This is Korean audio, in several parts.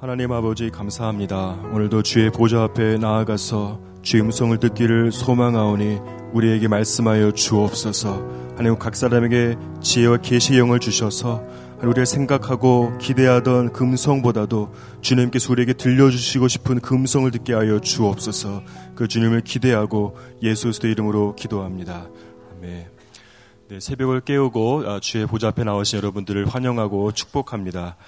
하나님 아버지 감사합니다. 오늘도 주의 보좌 앞에 나아가서 주의 음성을 듣기를 소망하오니 우리에게 말씀하여 주옵소서. 하나님 각 사람에게 지혜와 계시의 영을 주셔서 우리가 생각하고 기대하던 금성보다도 주님께서 우리에게 들려주시고 싶은 금성을 듣게 하여 주옵소서. 그 주님을 기대하고 예수 그리스도 이름으로 기도합니다. 아멘. 네, 새벽을 깨우고 아, 주의 보좌 앞에 나오신 여러분들을 환영하고 축복합니다.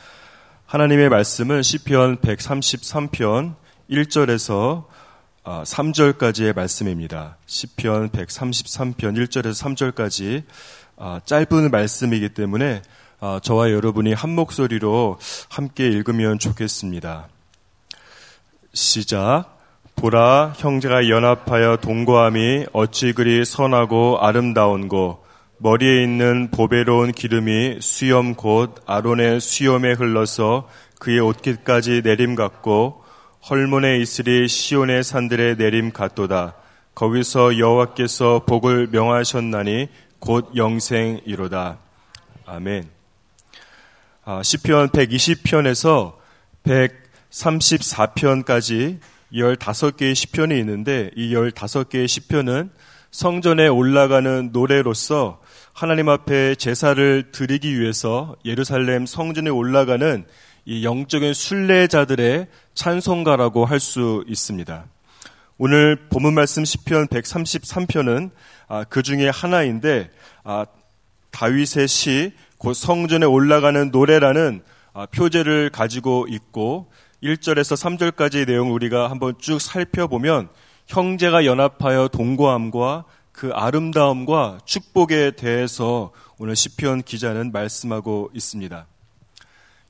하나님의 말씀은 시편 133편 1절에서 3절까지의 아, 말씀입니다. 시편 133편 1절에서 3절까지 아, 짧은 말씀이기 때문에 아, 저와 여러분이 한 목소리로 함께 읽으면 좋겠습니다. 시작. 보라 형제가 연합하여 동거함이 어찌 그리 선하고 아름다운고 머리에 있는 보배로운 기름이 수염 곧 아론의 수염에 흘러서 그의 옷깃까지 내림 같고 헐몬에 있으리 시온의 산들의 내림 같도다. 거기서 여호와께서 복을 명하셨나니 곧 영생이로다. 아멘. 아, 시편 120편에서 134편까지 15개의 시편이 있는데 이 15개의 시편은 성전에 올라가는 노래로서 하나님 앞에 제사를 드리기 위해서 예루살렘 성전에 올라가는 이 영적인 순례자들의 찬송가라고 할 수 있습니다. 오늘 본문 말씀 시편 133편은 아, 그 중에 하나인데 아, 다윗의 시, 곧 성전에 올라가는 노래라는 아, 표제를 가지고 있고 1절에서 3절까지의 내용을 우리가 한번 쭉 살펴보면 형제가 연합하여 동거함과 그 아름다움과 축복에 대해서 오늘 시편 기자는 말씀하고 있습니다.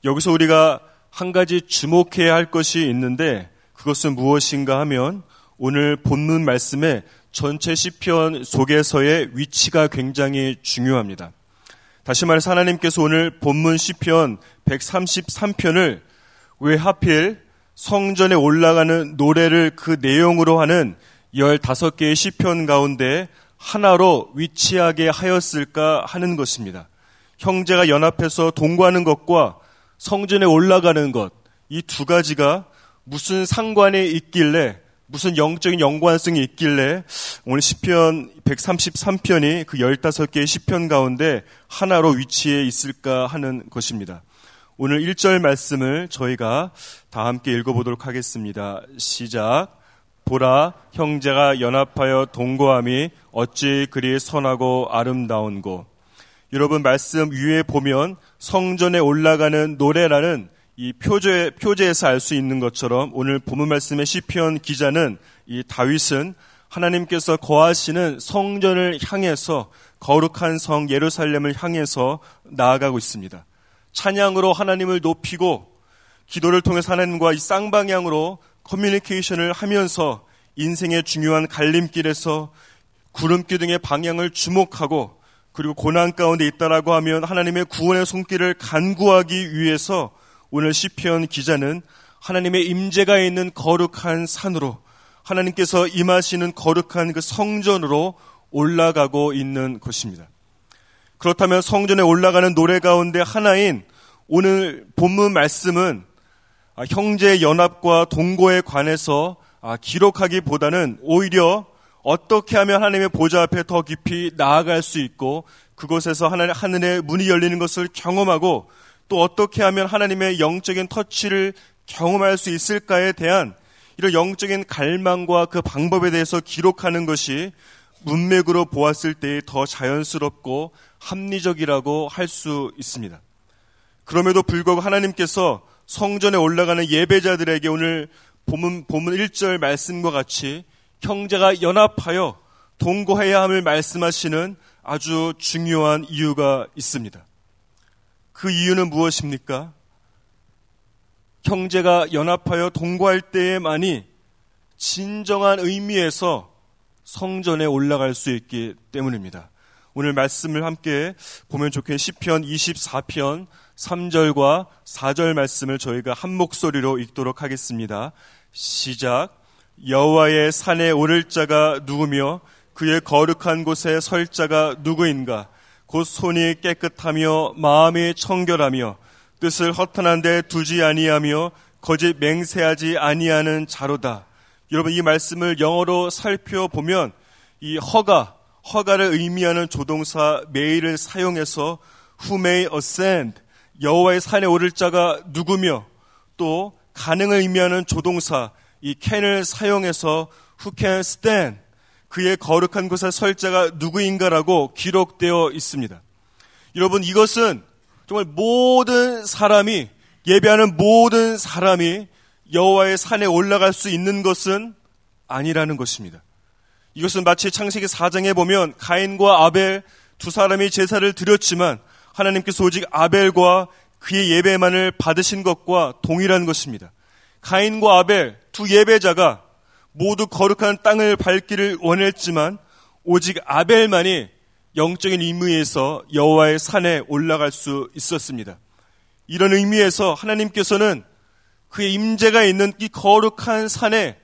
여기서 우리가 한 가지 주목해야 할 것이 있는데 그것은 무엇인가 하면 오늘 본문 말씀의 전체 시편 속에서의 위치가 굉장히 중요합니다. 다시 말해서 하나님께서 오늘 본문 시편 133편을 왜 하필 성전에 올라가는 노래를 그 내용으로 하는 15개의 시편 가운데 하나로 위치하게 하였을까 하는 것입니다. 형제가 연합해서 동거하는 것과 성전에 올라가는 것, 이 두 가지가 무슨 상관이 있길래, 무슨 영적인 연관성이 있길래 오늘 시편 133편이 그 15개의 시편 가운데 하나로 위치해 있을까 하는 것입니다. 오늘 1절 말씀을 저희가 다 함께 읽어보도록 하겠습니다. 시작. 보라 형제가 연합하여 동거함이 어찌 그리 선하고 아름다운고 여러분 말씀 위에 보면 성전에 올라가는 노래라는 이 표제 표제에서 알 수 있는 것처럼 오늘 본문 말씀의 시편 기자는 이 다윗은 하나님께서 거하시는 성전을 향해서 거룩한 성 예루살렘을 향해서 나아가고 있습니다. 찬양으로 하나님을 높이고 기도를 통해서 하나님과 이 쌍방향으로 커뮤니케이션을 하면서 인생의 중요한 갈림길에서 구름길 등의 방향을 주목하고 그리고 고난 가운데 있다라고 하면 하나님의 구원의 손길을 간구하기 위해서 오늘 시편 기자는 하나님의 임재가 있는 거룩한 산으로 하나님께서 임하시는 거룩한 그 성전으로 올라가고 있는 것입니다. 그렇다면 성전에 올라가는 노래 가운데 하나인 오늘 본문 말씀은 아, 형제 연합과 동거에 관해서 아, 기록하기보다는 오히려 어떻게 하면 하나님의 보좌 앞에 더 깊이 나아갈 수 있고 그곳에서 하나님 하늘의 문이 열리는 것을 경험하고 또 어떻게 하면 하나님의 영적인 터치를 경험할 수 있을까에 대한 이런 영적인 갈망과 그 방법에 대해서 기록하는 것이 문맥으로 보았을 때 더 자연스럽고 합리적이라고 할 수 있습니다. 그럼에도 불구하고 하나님께서 성전에 올라가는 예배자들에게 오늘 본문, 본문 1절 말씀과 같이 형제가 연합하여 동거해야 함을 말씀하시는 아주 중요한 이유가 있습니다. 그 이유는 무엇입니까? 형제가 연합하여 동거할 때에만이 진정한 의미에서 성전에 올라갈 수 있기 때문입니다. 오늘 말씀을 함께 보면 좋겠는 10편 24편 3절과 4절 말씀을 저희가 한 목소리로 읽도록 하겠습니다. 시작. 여호와의 산에 오를 자가 누구며 그의 거룩한 곳에 설 자가 누구인가? 곧 손이 깨끗하며 마음이 청결하며 뜻을 허탄한 데 두지 아니하며 거짓 맹세하지 아니하는 자로다. 여러분 이 말씀을 영어로 살펴보면 이 허가, 허가를 의미하는 조동사 메이를 사용해서 who may ascend, 여호와의 산에 오를 자가 누구며 또 가능을 의미하는 조동사 이 can을 사용해서 who can stand, 그의 거룩한 곳에 설 자가 누구인가라고 기록되어 있습니다. 여러분 이것은 정말 모든 사람이 예배하는 모든 사람이 여호와의 산에 올라갈 수 있는 것은 아니라는 것입니다. 이것은 마치 창세기 4장에 보면 가인과 아벨 두 사람이 제사를 드렸지만 하나님께서 오직 아벨과 그의 예배만을 받으신 것과 동일한 것입니다. 가인과 아벨 두 예배자가 모두 거룩한 땅을 밟기를 원했지만 오직 아벨만이 영적인 임무에서 여호와의 산에 올라갈 수 있었습니다. 이런 의미에서 하나님께서는 그의 임재가 있는 이 거룩한 산에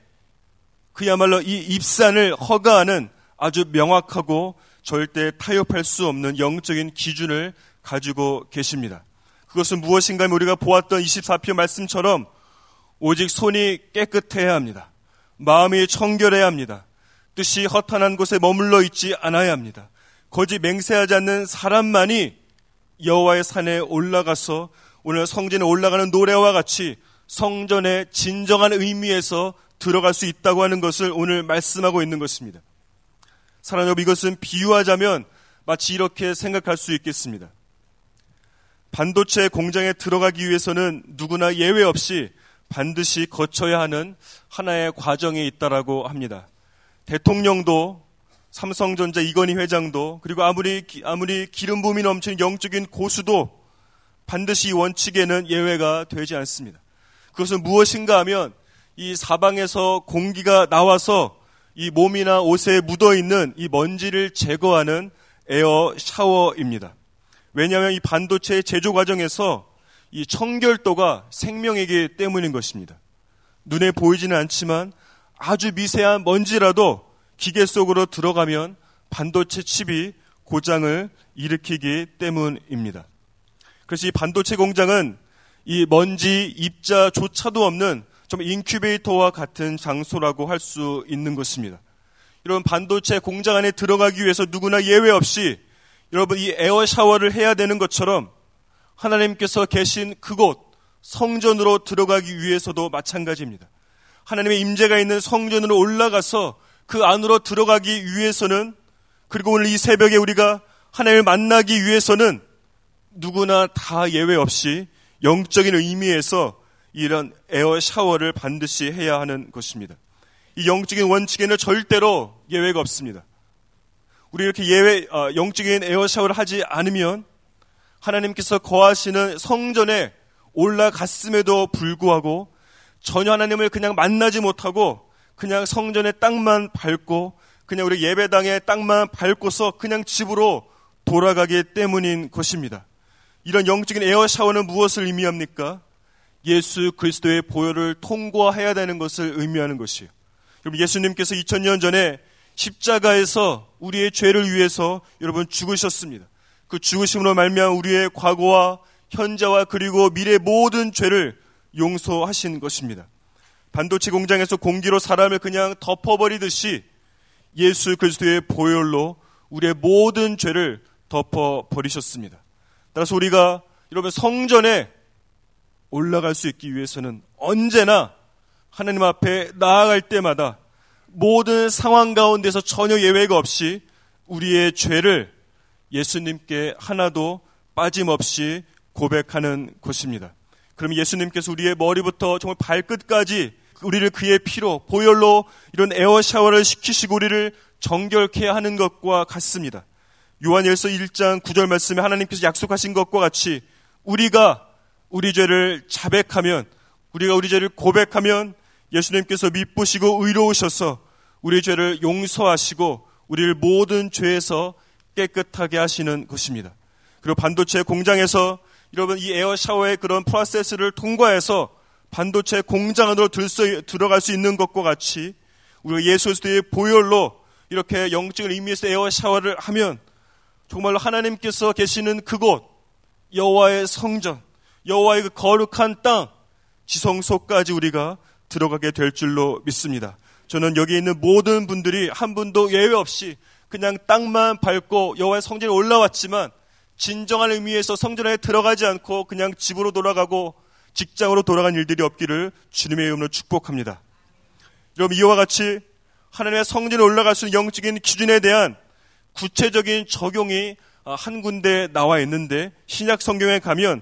그야말로 이 입산을 허가하는 아주 명확하고 절대 타협할 수 없는 영적인 기준을 가지고 계십니다. 그것은 무엇인가 하면 우리가 보았던 24편 말씀처럼 오직 손이 깨끗해야 합니다. 마음이 청결해야 합니다. 뜻이 허탄한 곳에 머물러 있지 않아야 합니다. 거짓 맹세하지 않는 사람만이 여호와의 산에 올라가서 오늘 성전에 올라가는 노래와 같이 성전의 진정한 의미에서 들어갈 수 있다고 하는 것을 오늘 말씀하고 있는 것입니다. 사랑하는 이것은 비유하자면 마치 이렇게 생각할 수 있겠습니다. 반도체 공장에 들어가기 위해서는 누구나 예외 없이 반드시 거쳐야 하는 하나의 과정이 있다라고 합니다. 대통령도 삼성전자 이건희 회장도 그리고 아무리 아무리 기름 붐이 넘치는 영적인 고수도 반드시 이 원칙에는 예외가 되지 않습니다. 그것은 무엇인가 하면 이 사방에서 공기가 나와서 이 몸이나 옷에 묻어 있는 이 먼지를 제거하는 에어 샤워입니다. 왜냐하면 이 반도체 제조 과정에서 이 청결도가 생명이기 때문인 것입니다. 눈에 보이지는 않지만 아주 미세한 먼지라도 기계 속으로 들어가면 반도체 칩이 고장을 일으키기 때문입니다. 그래서 이 반도체 공장은 이 먼지 입자조차도 없는 좀 인큐베이터와 같은 장소라고 할 수 있는 것입니다. 이런 반도체 공장 안에 들어가기 위해서 누구나 예외 없이 여러분 이 air shower를 해야 되는 것처럼 하나님께서 계신 그곳 성전으로 들어가기 위해서도 마찬가지입니다. 하나님의 임재가 있는 성전으로 올라가서 그 안으로 들어가기 위해서는 그리고 오늘 이 새벽에 우리가 하나님을 만나기 위해서는 누구나 다 예외 없이 영적인 의미에서 이런 에어 샤워를 반드시 해야 하는 것입니다. 이 영적인 원칙에는 절대로 예외가 없습니다. 우리 이렇게 예외 어, 영적인 air shower를 하지 않으면 하나님께서 거하시는 성전에 올라갔음에도 불구하고 전혀 하나님을 그냥 만나지 못하고 그냥 성전의 땅만 밟고 그냥 우리 예배당의 땅만 밟고서 그냥 집으로 돌아가기 때문인 것입니다. 이런 영적인 에어 샤워는 무엇을 의미합니까? 예수 그리스도의 보혈을 통과해야 되는 것을 의미하는 것이에요. 여러분 예수님께서 2000년 전에 십자가에서 우리의 죄를 위해서 여러분 죽으셨습니다. 그 죽으심으로 말미암아 우리의 과거와 현재와 그리고 미래 모든 죄를 용서하신 것입니다. 반도체 공장에서 공기로 사람을 그냥 덮어버리듯이 예수 그리스도의 보혈로 우리의 모든 죄를 덮어버리셨습니다. 따라서 우리가 여러분 성전에 올라갈 수 있기 위해서는 언제나 하나님 앞에 나아갈 때마다 모든 상황 가운데서 전혀 예외가 없이 우리의 죄를 예수님께 하나도 빠짐없이 고백하는 것입니다. 그럼 예수님께서 우리의 머리부터 정말 발끝까지 우리를 그의 피로 보혈로 이런 에어 샤워를 시키시고 우리를 정결케 하는 것과 같습니다. 요한일서 1장 9절 말씀에 하나님께서 약속하신 것과 같이 우리가 우리 죄를 자백하면 우리가 우리 죄를 고백하면 예수님께서 미쁘시고 의로우셔서 우리 죄를 용서하시고 우리를 모든 죄에서 깨끗하게 하시는 것입니다. 그리고 반도체 공장에서 여러분 이 에어 샤워의 그런 프로세스를 통과해서 반도체 공장 안으로 들어갈 수 있는 것과 같이 우리가 예수 그리스도의 보혈로 이렇게 영적인 의미에서 air shower를 하면 정말로 하나님께서 계시는 그곳 여호와의 성전 여호와의 그 거룩한 땅 지성소까지 우리가 들어가게 될 줄로 믿습니다. 저는 여기 있는 모든 분들이 한 분도 예외 없이 그냥 땅만 밟고 여호와의 성전에 올라왔지만 진정한 의미에서 성전에 들어가지 않고 그냥 집으로 돌아가고 직장으로 돌아간 일들이 없기를 주님의 이름으로 축복합니다. 여러분 이와 같이 하나님의 성전에 올라갈 수 있는 영적인 기준에 대한 구체적인 적용이 한 군데 나와 있는데 신약 성경에 가면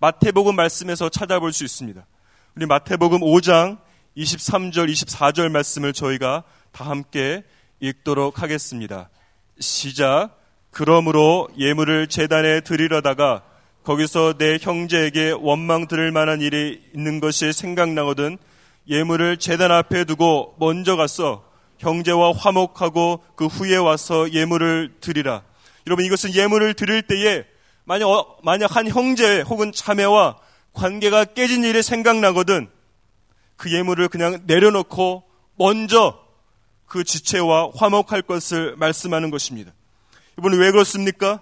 마태복음 말씀에서 찾아볼 수 있습니다. 우리 마태복음 5장 23절, 24절 말씀을 저희가 다 함께 읽도록 하겠습니다. 시작. 그러므로 예물을 재단에 드리려다가 거기서 내 형제에게 원망 들을 만한 일이 있는 것이 생각나거든 예물을 재단 앞에 두고 먼저 가서 형제와 화목하고 그 후에 와서 예물을 드리라. 여러분 이것은 예물을 드릴 때에 만약 어, 만약 한 형제 혹은 자매와 관계가 깨진 일이 생각나거든 그 예물을 그냥 내려놓고 먼저 그 지체와 화목할 것을 말씀하는 것입니다. 이분은 왜 그렇습니까?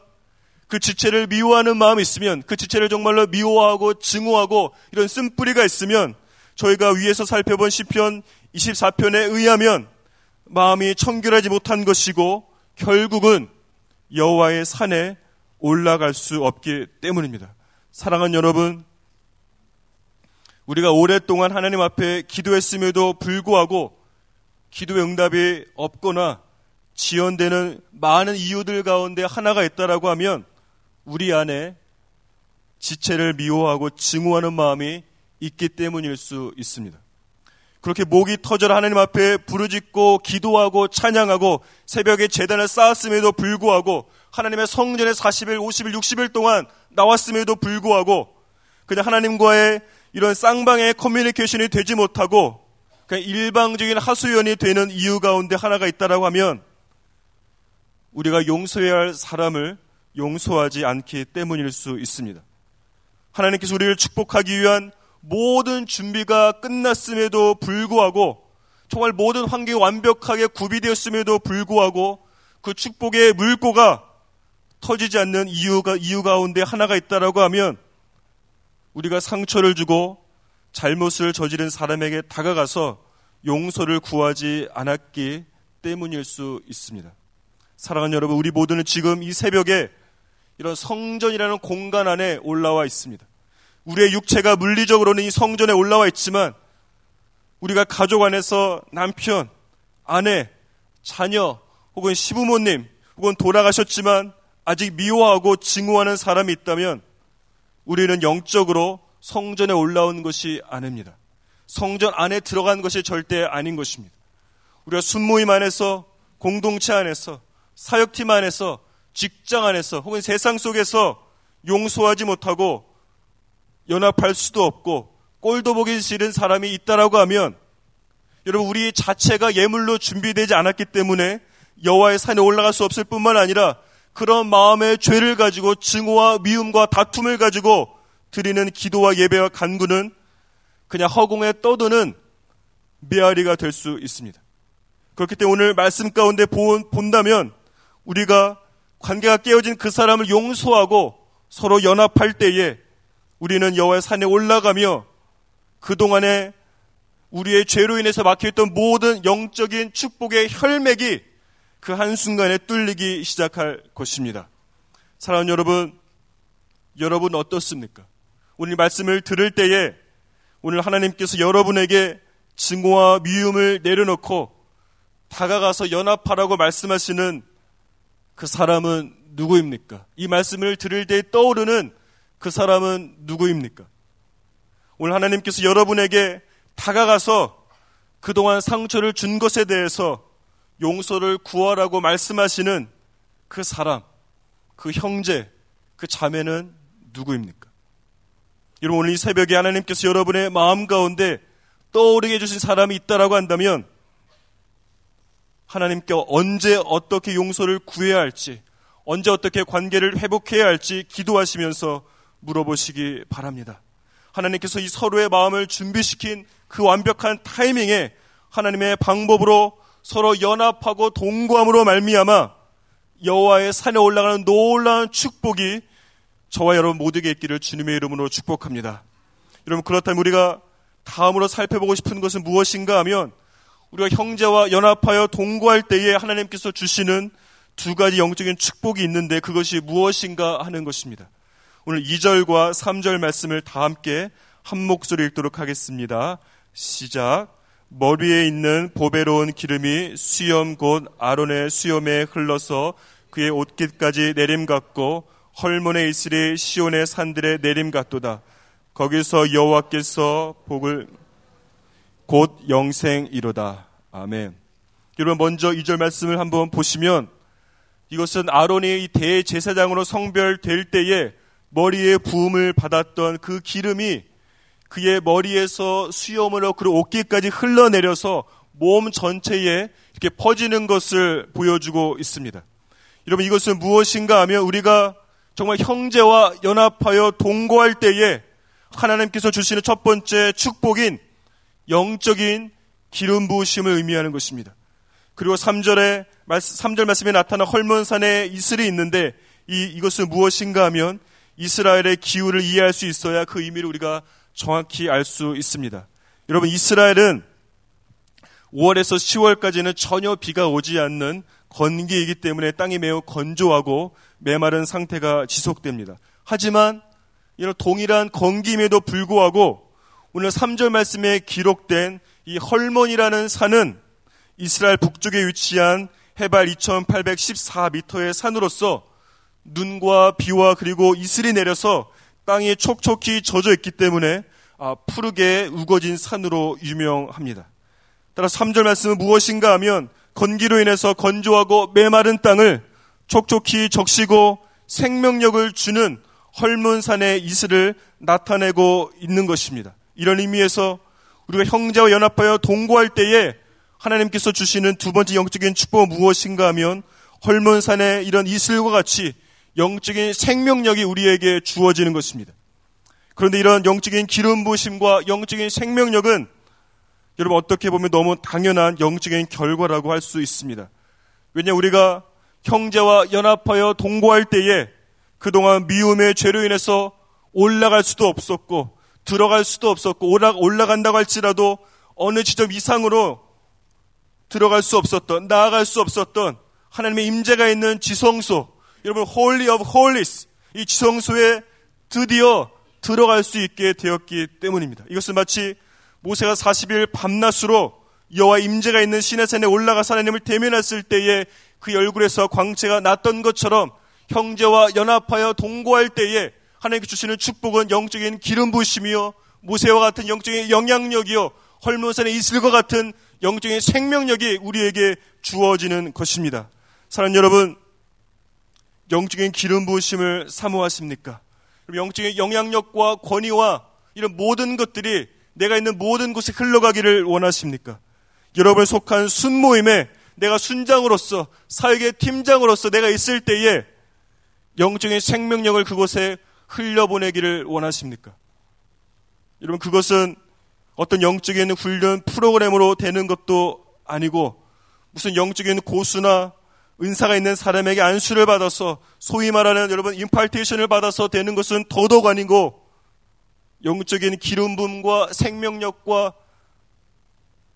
그 지체를 미워하는 마음이 있으면 그 지체를 정말로 미워하고 증오하고 이런 쓴뿌리가 있으면 저희가 위에서 살펴본 시편 24편에 의하면 마음이 청결하지 못한 것이고 결국은 여호와의 산에 올라갈 수 없기 때문입니다. 사랑하는 여러분, 우리가 오랫동안 하나님 앞에 기도했음에도 불구하고 기도의 응답이 없거나 지연되는 많은 이유들 가운데 하나가 있다라고 하면 우리 안에 지체를 미워하고 증오하는 마음이 있기 때문일 수 있습니다. 그렇게 목이 터져라 하나님 앞에 부르짖고 기도하고 찬양하고 새벽에 재단을 쌓았음에도 불구하고 하나님의 성전에 40일, 50일, 60일 동안 나왔음에도 불구하고 그냥 하나님과의 이런 쌍방의 커뮤니케이션이 되지 못하고 그냥 일방적인 하수연이 되는 이유 가운데 하나가 있다라고 하면 우리가 용서해야 할 사람을 용서하지 않기 때문일 수 있습니다. 하나님께서 우리를 축복하기 위한 모든 준비가 끝났음에도 불구하고 정말 모든 환경이 완벽하게 구비되었음에도 불구하고 그 축복의 물꼬가 터지지 않는 이유가 이유 가운데 하나가 있다라고 하면 우리가 상처를 주고 잘못을 저지른 사람에게 다가가서 용서를 구하지 않았기 때문일 수 있습니다. 사랑하는 여러분, 우리 모두는 지금 이 새벽에 이런 성전이라는 공간 안에 올라와 있습니다. 우리의 육체가 물리적으로는 이 성전에 올라와 있지만 우리가 가족 안에서 남편, 아내, 자녀 혹은 시부모님 혹은 돌아가셨지만 아직 미워하고 증오하는 사람이 있다면 우리는 영적으로 성전에 올라온 것이 아닙니다. 성전 안에 들어간 것이 절대 아닌 것입니다. 우리가 순모임 안에서 공동체 안에서 사역팀 안에서 직장 안에서 혹은 세상 속에서 용서하지 못하고 연합할 수도 없고 꼴도 보기 싫은 사람이 있다라고 하면 여러분 우리 자체가 예물로 준비되지 않았기 때문에 여호와의 산에 올라갈 수 없을 뿐만 아니라 그런 마음의 죄를 가지고 증오와 미움과 다툼을 가지고 드리는 기도와 예배와 간구는 그냥 허공에 떠드는 메아리가 될 수 있습니다. 그렇기 때문에 오늘 말씀 가운데 본다면 우리가 관계가 깨어진 그 사람을 용서하고 서로 연합할 때에 우리는 여호와의 산에 올라가며 그동안에 우리의 죄로 인해서 막혀있던 모든 영적인 축복의 혈맥이 그 한순간에 뚫리기 시작할 것입니다. 사랑하는 여러분, 여러분 어떻습니까? 오늘 말씀을 들을 때에 오늘 하나님께서 여러분에게 증오와 미움을 내려놓고 다가가서 연합하라고 말씀하시는 그 사람은 누구입니까? 이 말씀을 들을 때 떠오르는 그 사람은 누구입니까? 오늘 하나님께서 여러분에게 다가가서 그동안 상처를 준 것에 대해서 용서를 구하라고 말씀하시는 그 사람, 그 형제, 그 자매는 누구입니까? 여러분 오늘 이 새벽에 하나님께서 여러분의 마음 가운데 떠오르게 해주신 사람이 있다라고 한다면 하나님께 언제 어떻게 용서를 구해야 할지, 언제 어떻게 관계를 회복해야 할지 기도하시면서 물어보시기 바랍니다. 하나님께서 이 서로의 마음을 준비시킨 그 완벽한 타이밍에 하나님의 방법으로 서로 연합하고 동거함으로 말미암아 여호와의 산에 올라가는 놀라운 축복이 저와 여러분 모두에게 있기를 주님의 이름으로 축복합니다. 여러분 그렇다면 우리가 다음으로 살펴보고 싶은 것은 무엇인가 하면 우리가 형제와 연합하여 동거할 때에 하나님께서 주시는 두 가지 영적인 축복이 있는데 그것이 무엇인가 하는 것입니다. 오늘 2절과 3절 말씀을 다 함께 한 목소리 읽도록 하겠습니다. 시작. 머리에 있는 보배로운 기름이 수염 곧 아론의 수염에 흘러서 그의 옷깃까지 내림 같고 헐몬의 이슬이 시온의 산들의 내림 같도다. 거기서 여호와께서 복을 곧 영생이로다. 아멘. 여러분 먼저 2절 말씀을 한번 보시면 이것은 아론이 이 대제사장으로 성별될 때에 머리에 부음을 받았던 그 기름이 그의 머리에서 수염으로 그리고 어깨까지 흘러내려서 몸 전체에 이렇게 퍼지는 것을 보여주고 있습니다. 여러분 이것은 무엇인가 하면 우리가 정말 형제와 연합하여 동거할 때에 하나님께서 주시는 첫 번째 축복인 영적인 기름 부으심을 의미하는 것입니다. 그리고 3절에 3절 말씀에 나타난 헐몬산에 이슬이 있는데 이 이것은 무엇인가 하면 이스라엘의 기후를 이해할 수 있어야 그 의미를 우리가 정확히 알 수 있습니다. 여러분 이스라엘은 5월에서 10월까지는 전혀 비가 오지 않는 건기이기 때문에 땅이 매우 건조하고 메마른 상태가 지속됩니다. 하지만 이런 동일한 건기임에도 불구하고 오늘 3절 말씀에 기록된 이 헐몬이라는 산은 이스라엘 북쪽에 위치한 해발 2814m의 산으로서 눈과 비와 그리고 이슬이 내려서 땅이 촉촉히 젖어 있기 때문에 아, 푸르게 우거진 산으로 유명합니다. 따라 3절 말씀은 무엇인가 하면 건기로 인해서 건조하고 메마른 땅을 촉촉히 적시고 생명력을 주는 헐문 산의 이슬을 나타내고 있는 것입니다. 이런 의미에서 우리가 형제와 연합하여 동거할 때에 하나님께서 주시는 두 번째 영적인 축복은 무엇인가 하면 헐문산의 이런 이슬과 같이 영적인 생명력이 우리에게 주어지는 것입니다. 그런데 이런 영적인 기름 부심과 영적인 생명력은 여러분 어떻게 보면 너무 당연한 영적인 결과라고 할 수 있습니다. 왜냐 우리가 형제와 연합하여 동거할 때에 그동안 미움의 죄로 인해서 올라갈 수도 없었고 들어갈 수도 없었고 올라간다고 할지라도 어느 지점 이상으로 들어갈 수 없었던 나아갈 수 없었던 하나님의 임재가 있는 지성소 여러분 Holy of Holies 이 지성소에 드디어 들어갈 수 있게 되었기 때문입니다. 이것은 마치 모세가 40일 밤낮으로 여호와 임재가 있는 시내산에 올라가서 하나님을 대면했을 때에 그 얼굴에서 광채가 났던 것처럼 형제와 연합하여 동거할 때에 하나님께 주시는 축복은 영적인 기름 부심이요 모세와 같은 영적인 영향력이요 헐몬산의 이슬과 같은 영적인 생명력이 우리에게 주어지는 것입니다. 사랑 여러분, 영적인 기름 부으심을 사모하십니까? 영적인 영향력과 권위와 이런 모든 것들이 내가 있는 모든 곳에 흘러가기를 원하십니까? 여러분을 속한 순모임에 내가 순장으로서 사역의 팀장으로서 내가 있을 때에 영적인 생명력을 그곳에 흘려보내기를 원하십니까? 여러분 그것은 어떤 영적인 훈련 프로그램으로 되는 것도 아니고 무슨 영적인 고수나 은사가 있는 사람에게 안수를 받아서 소위 말하는 여러분 임팔테이션을 받아서 되는 것은 더더욱 아니고 영적인 기름 붐과 생명력과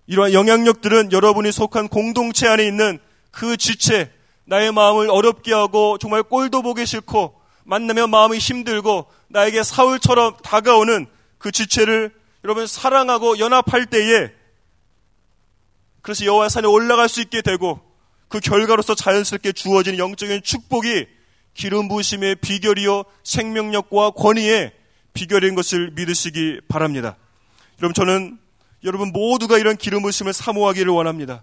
이러한 영향력들은 여러분이 속한 공동체 안에 있는 그 지체, 나의 마음을 어렵게 하고 정말 꼴도 보기 싫고 만나면 마음이 힘들고 나에게 사울처럼 다가오는 그 지체를 여러분 사랑하고 연합할 때에 그래서 여호와 산에 올라갈 수 있게 되고 그 결과로서 자연스럽게 주어지는 영적인 축복이 기름 부으심의 비결이요 생명력과 권위의 비결인 것을 믿으시기 바랍니다. 여러분 저는 여러분 모두가 이런 기름 부으심을 사모하기를 원합니다.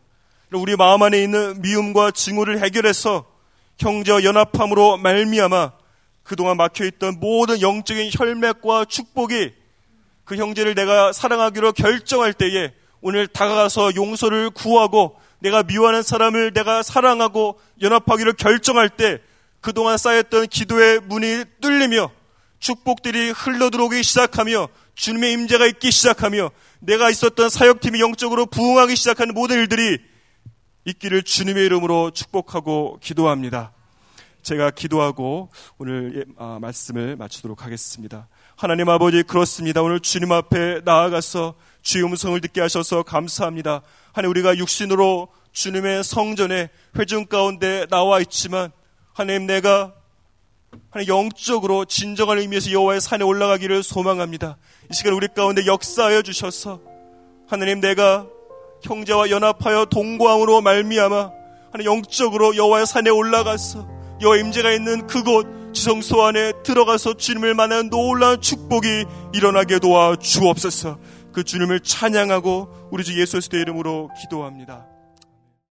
우리 마음 안에 있는 미움과 증오를 해결해서 형제와 연합함으로 말미암아 그동안 막혀있던 모든 영적인 혈맥과 축복이 그 형제를 내가 사랑하기로 결정할 때에 오늘 다가가서 용서를 구하고 내가 미워하는 사람을 내가 사랑하고 연합하기로 결정할 때 그동안 쌓였던 기도의 문이 뚫리며 축복들이 흘러들어오기 시작하며 주님의 임재가 있기 시작하며 내가 있었던 사역팀이 영적으로 부흥하기 시작하는 모든 일들이 있기를 주님의 이름으로 축복하고 기도합니다. 제가 기도하고 오늘 아, 말씀을 마치도록 하겠습니다. 하나님 아버지 그렇습니다. 오늘 주님 앞에 나아가서 주의 음성을 듣게 하셔서 감사합니다. 하나님 우리가 육신으로 주님의 성전에 회중 가운데 나와 있지만 하나님 내가 하나님 영적으로 진정한 의미에서 여호와의 산에 올라가기를 소망합니다. 이 시간 우리 가운데 역사하여 주셔서 하나님 내가 형제와 연합하여 동거함으로 말미암아 하나님 영적으로 여호와의 산에 올라가서 여호와 임재가 있는 그곳 지성소 안에 들어가서 주님을 만나는 놀라운 축복이 일어나게 도와 주옵소서. 그 주님을 찬양하고 우리 주 예수 그리스도의 이름으로 기도합니다.